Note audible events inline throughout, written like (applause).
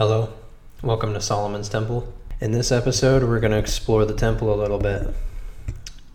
Hello, welcome to Solomon's Temple. In this episode, we're going to explore the temple a little bit.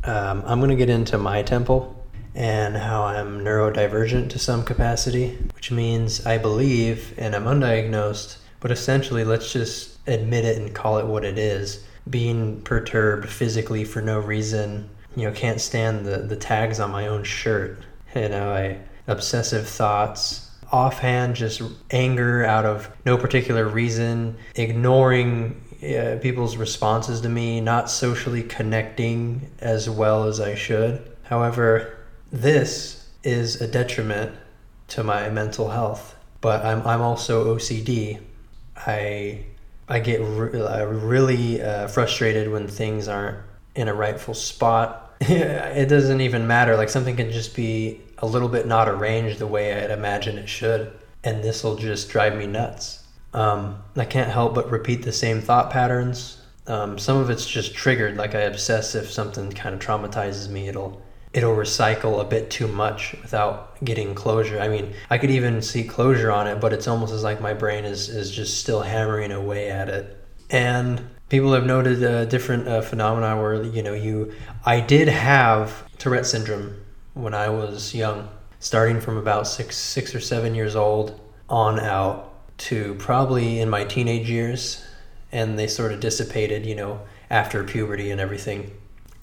Um, I'm going to get into my temple and how I'm neurodivergent to some capacity, which means I believe and I'm undiagnosed, but essentially, let's just admit it and call it what it is. Being perturbed physically for no reason, you know, can't stand the, the tags on my own shirt. You know, I obsessive thoughts, offhand just anger out of no particular reason, ignoring uh, people's responses to me, not socially connecting as well as I should. However, this is a detriment to my mental health. But I'm, I'm also OCD. I I get re- really uh, frustrated when things aren't in a rightful spot. (laughs) it doesn't even matter. Like something can just be a little bit not arranged the way I'd imagine it should, and this will just drive me nuts. Um, I can't help but repeat the same thought patterns. Um, some of it's just triggered, like I obsess if something kind of traumatizes me, it'll it'll recycle a bit too much without getting closure. I mean, I could even see closure on it, but it's almost as like my brain is is just still hammering away at it. And people have noted uh, different uh, phenomena where you know you I did have Tourette syndrome when I was young, starting from about six six or seven years old on out to probably in my teenage years, and they sort of dissipated, you know, after puberty and everything.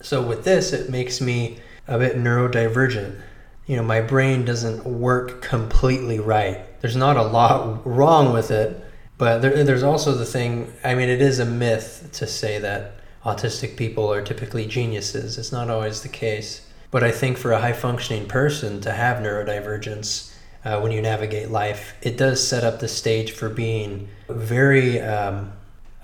So with this, it makes me a bit neurodivergent. You know, my brain doesn't work completely right. There's not a lot wrong with it, but there, there's also the thing. I mean, it is a myth to say that autistic people are typically geniuses. It's not always the case. But I think for a high functioning person to have neurodivergence uh, when you navigate life, it does set up the stage for being very um,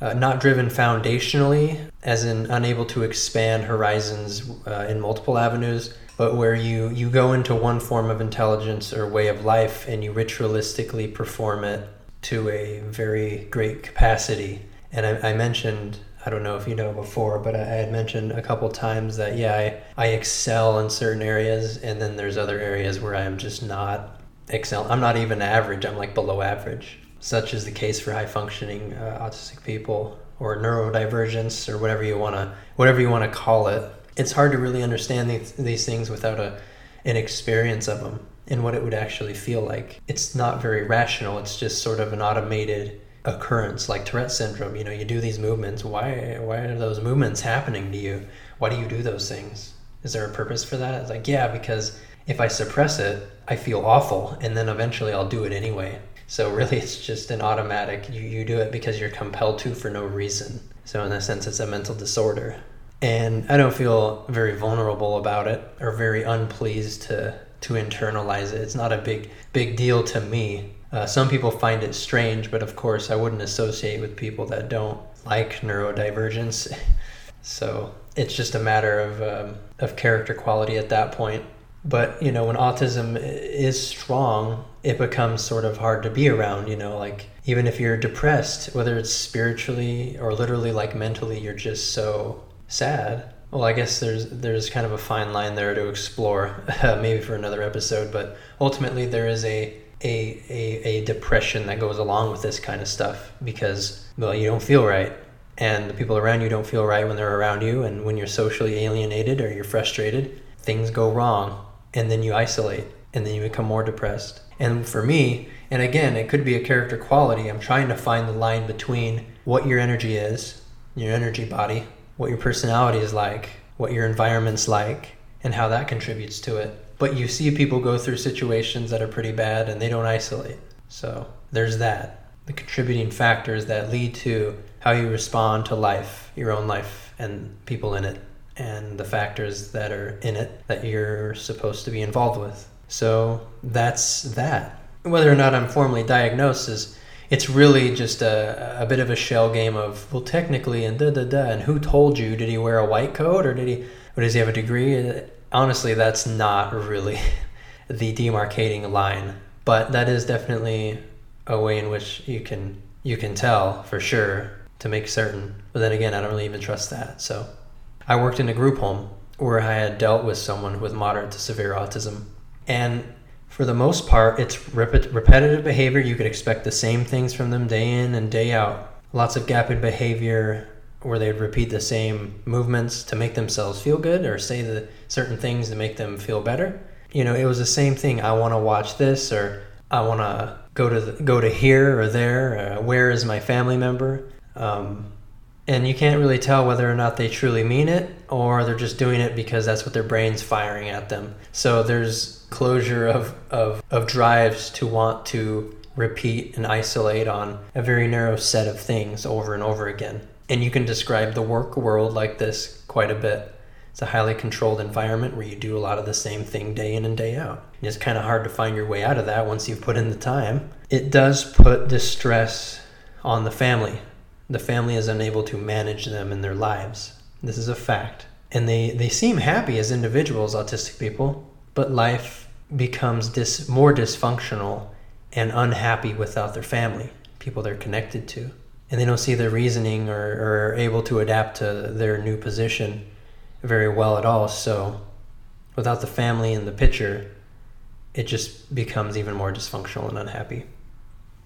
uh, not driven foundationally, as in unable to expand horizons uh, in multiple avenues, but where you, you go into one form of intelligence or way of life and you ritualistically perform it to a very great capacity. And I, I mentioned I don't know if you know before, but I had mentioned a couple times that yeah, I, I excel in certain areas, and then there's other areas where I am just not excel. I'm not even average. I'm like below average. Such is the case for high functioning uh, autistic people or neurodivergence or whatever you wanna whatever you wanna call it. It's hard to really understand these, these things without a an experience of them and what it would actually feel like. It's not very rational. It's just sort of an automated occurrence like Tourette syndrome. You know, you do these movements. Why why are those movements happening to you? Why do you do those things? Is there a purpose for that? It's like, yeah, because if I suppress it, I feel awful and then eventually I'll do it anyway. So really it's just an automatic you, you do it because you're compelled to for no reason. So in a sense it's a mental disorder. And I don't feel very vulnerable about it or very unpleased to to internalize it. It's not a big big deal to me uh, some people find it strange, but of course, I wouldn't associate with people that don't like neurodivergence. (laughs) so it's just a matter of um, of character quality at that point. But you know, when autism is strong, it becomes sort of hard to be around. You know, like even if you're depressed, whether it's spiritually or literally, like mentally, you're just so sad. Well, I guess there's there's kind of a fine line there to explore, (laughs) maybe for another episode. But ultimately, there is a a, a, a depression that goes along with this kind of stuff because well you don't feel right. And the people around you don't feel right when they're around you. And when you're socially alienated or you're frustrated things go wrong. And then you isolate. And then you become more depressed. And for me and again it could be a character quality. I'm trying to find the line between what your energy is your energy body what your personality is like what your environment's like and how that contributes to it but you see people go through situations that are pretty bad and they don't isolate. So there's that. The contributing factors that lead to how you respond to life, your own life, and people in it, and the factors that are in it that you're supposed to be involved with. So that's that. Whether or not I'm formally diagnosed is it's really just a, a bit of a shell game of well technically and da da da and who told you did he wear a white coat or did he or does he have a degree honestly, that's not really (laughs) the demarcating line, but that is definitely a way in which you can you can tell for sure to make certain. But then again, I don't really even trust that. So, I worked in a group home where I had dealt with someone with moderate to severe autism, and For the most part, it's rep- repetitive behavior. You could expect the same things from them day in and day out. Lots of gapid behavior where they'd repeat the same movements to make themselves feel good or say the certain things to make them feel better. You know, it was the same thing. I want to watch this or I want to go to the, go to here or there. Uh, where is my family member? Um, and you can't really tell whether or not they truly mean it or they're just doing it because that's what their brain's firing at them. So there's closure of, of, of drives to want to repeat and isolate on a very narrow set of things over and over again. And you can describe the work world like this quite a bit. It's a highly controlled environment where you do a lot of the same thing day in and day out. And it's kind of hard to find your way out of that once you've put in the time. It does put distress on the family. The family is unable to manage them in their lives. This is a fact. And they, they seem happy as individuals, autistic people, but life becomes dis, more dysfunctional and unhappy without their family, people they're connected to and they don't see the reasoning or, or are able to adapt to their new position very well at all. So without the family in the picture, it just becomes even more dysfunctional and unhappy.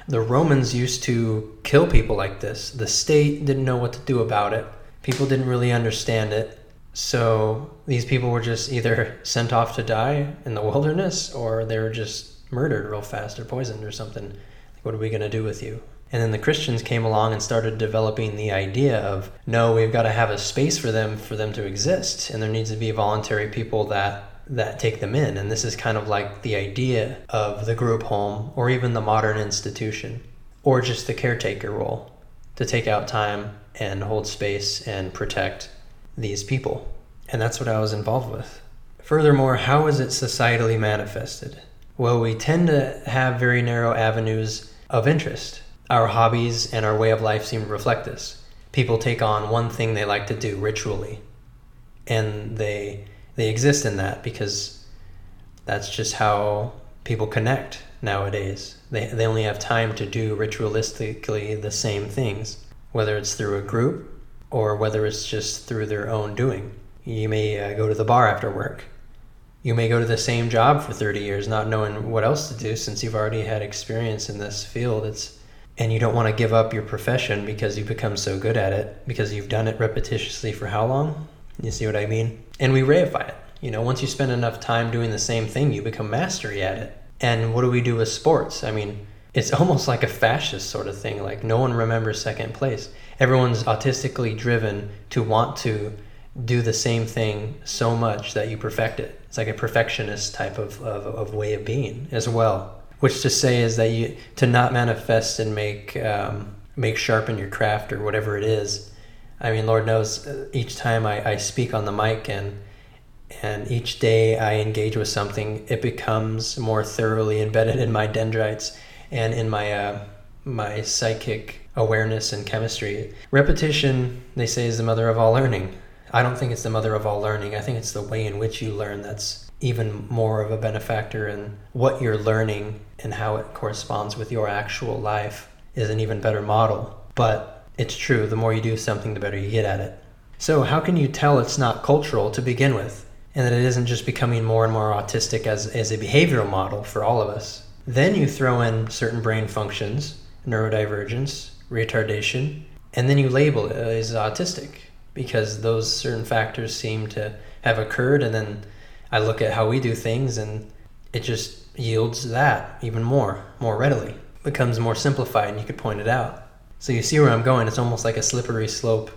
The Romans used to kill people like this. The state didn't know what to do about it. People didn't really understand it. So these people were just either (laughs) sent off to die in the wilderness or they were just murdered real fast or poisoned or something. Like, what are we going to do with you? And then the Christians came along and started developing the idea of no, we've got to have a space for them for them to exist, and there needs to be voluntary people that that take them in. And this is kind of like the idea of the group home or even the modern institution or just the caretaker role to take out time and hold space and protect these people. And that's what I was involved with. Furthermore, how is it societally manifested? Well, we tend to have very narrow avenues of interest our hobbies and our way of life seem to reflect this. People take on one thing they like to do ritually, and they they exist in that because that's just how people connect nowadays. They they only have time to do ritualistically the same things, whether it's through a group or whether it's just through their own doing. You may uh, go to the bar after work. You may go to the same job for 30 years not knowing what else to do since you've already had experience in this field. It's and you don't want to give up your profession because you become so good at it because you've done it repetitiously for how long? You see what I mean? And we reify it. You know, once you spend enough time doing the same thing, you become mastery at it. And what do we do with sports? I mean, it's (laughs) almost like a fascist sort of thing. Like no one remembers second place. Everyone's autistically driven to want to do the same thing so much that you perfect it. It's like a perfectionist type of, of, of way of being as well which to say is that you to not manifest and make um, make sharpen your craft or whatever it is. I mean, Lord knows uh, each time I, I speak on the mic and and each day I engage with something, it becomes more thoroughly embedded in my dendrites and in my uh, my psychic awareness and chemistry. Repetition, they say, is the mother of all learning. I don't think it's the mother of all learning. I think it's the way in which you learn that's even more of a benefactor in what you're learning and how it corresponds with your actual life is an even better model. But it's true, the more you do something, the better you get at it. So, how can you tell it's not cultural to begin with, and that it isn't just becoming more and more autistic as, as a behavioral model for all of us? Then you throw in certain brain functions, neurodivergence, retardation, and then you label it as autistic because those certain factors seem to have occurred, and then I look at how we do things and it just yields that even more, more readily. becomes more simplified and you could point it out. So you see where I'm going. It's almost like a slippery slope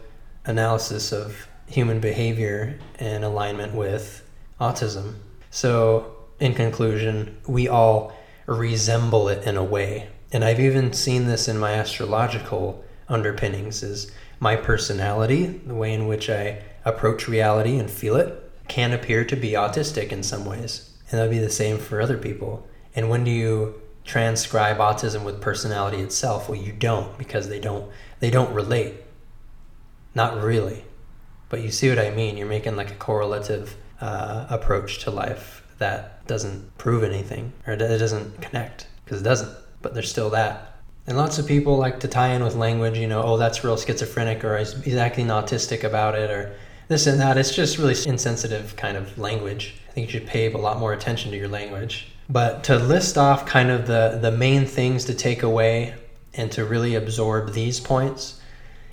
analysis of human behavior in alignment with autism. So, in conclusion, we all resemble it in a way. And I've even seen this in my astrological underpinnings is my personality, the way in which I approach reality and feel it, can appear to be autistic in some ways. And that'll be the same for other people. And when do you transcribe autism with personality itself? Well, you don't because they don't they don't relate. Not really. But you see what I mean? You're making like a correlative uh, approach to life that doesn't prove anything or it doesn't connect because it doesn't. But there's still that. And lots of people like to tie in with language, you know, oh, that's real schizophrenic or he's acting autistic about it or this and that. It's just really insensitive kind of language. I think you should pay a lot more attention to your language But to list off kind of the, the main things to take away and to really absorb these points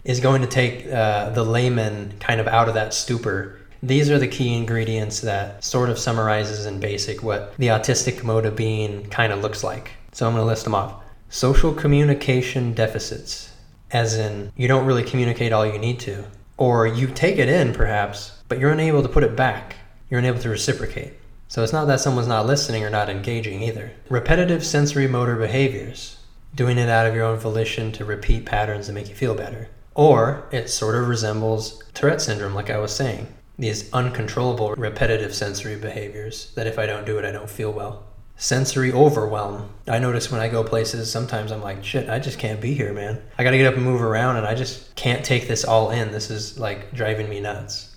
is going to take uh, the layman kind of out of that stupor. These are the key ingredients that sort of summarizes in basic what the autistic mode of being kind of looks like. So I'm going to list them off. Social communication deficits, as in you don't really communicate all you need to, or you take it in perhaps, but you're unable to put it back. You're unable to reciprocate. So it's not that someone's not listening or not engaging either. Repetitive sensory motor behaviors, doing it out of your own volition to repeat patterns that make you feel better. Or it sort of resembles Tourette syndrome, like I was saying. These uncontrollable repetitive sensory behaviors that if I don't do it, I don't feel well. Sensory overwhelm. I notice when I go places, sometimes I'm like, shit, I just can't be here, man. I gotta get up and move around, and I just can't take this all in. This is like driving me nuts.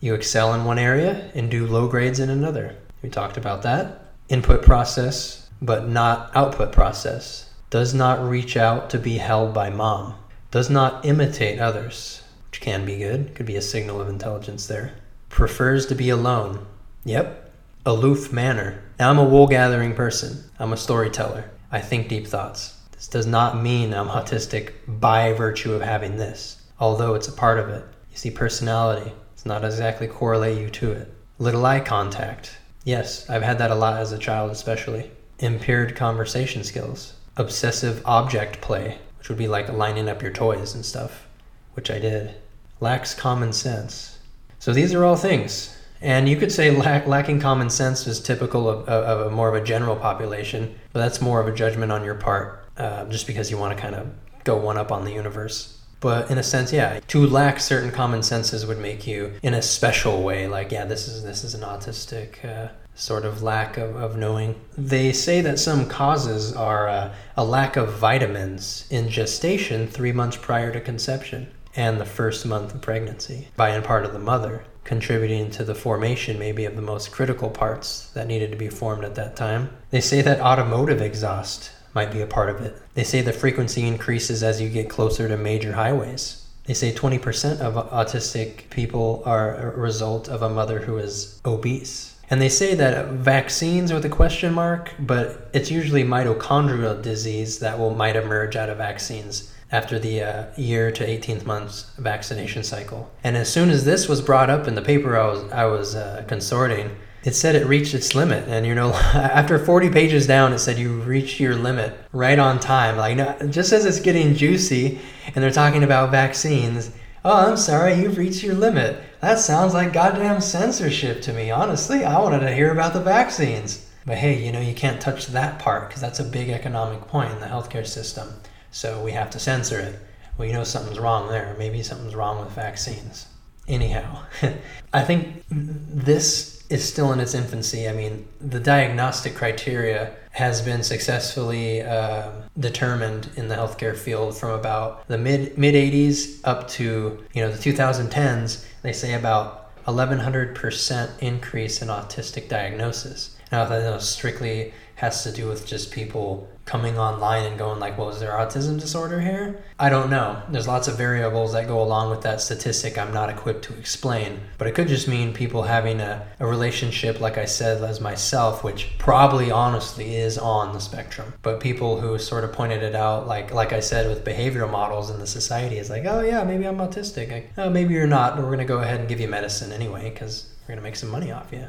You excel in one area and do low grades in another. We talked about that. Input process, but not output process. Does not reach out to be held by mom. Does not imitate others, which can be good, could be a signal of intelligence there. Prefers to be alone. Yep. Aloof manner. Now, I'm a wool gathering person, I'm a storyteller. I think deep thoughts. This does not mean I'm autistic by virtue of having this, although it's a part of it. You see, personality, it's not exactly correlate you to it. Little eye contact, Yes, I've had that a lot as a child, especially. Impaired conversation skills. Obsessive object play, which would be like lining up your toys and stuff, which I did. Lacks common sense. So these are all things. And you could say lack, lacking common sense is typical of, of, of, more of a general population, but that's more of a judgment on your part, uh, just because you want to kind of go one up on the universe. But in a sense, yeah, to lack certain common senses would make you in a special way like, yeah, this is this is an autistic uh, sort of lack of, of knowing. They say that some causes are uh, a lack of vitamins in gestation three months prior to conception and the first month of pregnancy by and part of the mother, contributing to the formation maybe of the most critical parts that needed to be formed at that time. They say that automotive exhaust might be a part of it. They say the frequency increases as you get closer to major highways. They say 20% of autistic people are a result of a mother who is obese. And they say that vaccines with a question mark, but it's usually mitochondrial disease that will might emerge out of vaccines after the uh, year to 18th months vaccination cycle. And as soon as this was brought up in the paper I was I was uh, consorting, it said it reached its limit. And you know (laughs) after 40 pages down it said you reached your limit right on time. Like just as it's getting juicy and they're talking about vaccines oh i'm sorry you've reached your limit. That sounds like goddamn censorship to me. Honestly i wanted to hear about the vaccines. But hey you know you can't touch that part because that's a big economic point in the healthcare system so we have to censor it you know something's wrong there maybe something's wrong with vaccines anyhow (laughs) i think this is still in its infancy. I mean, the diagnostic criteria has been successfully uh, determined in the healthcare field from about the mid mid 80s up to you know the 2010s. They say about 1100% increase in autistic diagnosis. Now, that strictly has to do with just people coming online and going like, well, is there autism disorder here? I don't know. There's lots of variables that go along with that statistic I'm not equipped to explain. But it could just mean people having a, a relationship, like I said, as myself, which probably honestly is on the spectrum. But people who sort of pointed it out, like like I said, with behavioral models in the society, is like, oh yeah, maybe I'm autistic. Like, oh, maybe you're not, but we're gonna go ahead and give you medicine anyway because we're gonna make some money off you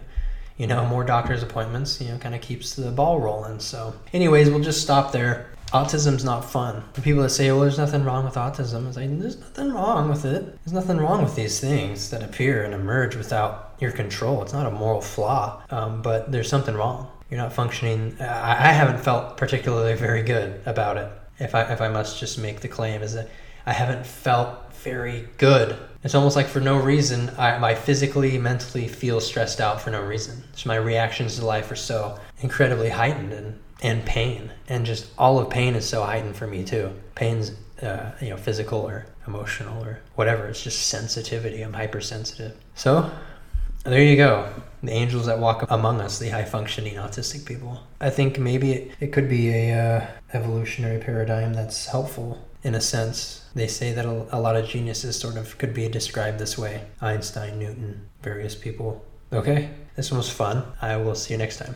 you know, more doctor's appointments, you know, kind of keeps the ball rolling. So, anyways, we'll just stop there. Autism's not fun. The people that say, well, there's nothing wrong with autism, it's like, there's nothing wrong with it. There's nothing wrong with these things that appear and emerge without your control. It's not a moral flaw, um, but there's something wrong. You're not functioning. I, I haven't felt particularly very good about it. If I, if I must just make the claim, is that I haven't felt very good it's almost like for no reason, I, I physically, mentally feel stressed out for no reason. So my reactions to life are so incredibly heightened and, and pain. And just all of pain is so heightened for me too. Pain's, uh, you know, physical or emotional or whatever. It's just sensitivity. I'm hypersensitive. So there you go. The angels that walk among us, the high functioning autistic people. I think maybe it, it could be a uh, evolutionary paradigm that's helpful in a sense they say that a, lot of geniuses sort of could be described this way Einstein, Newton, various people. Okay, this one was fun. I will see you next time.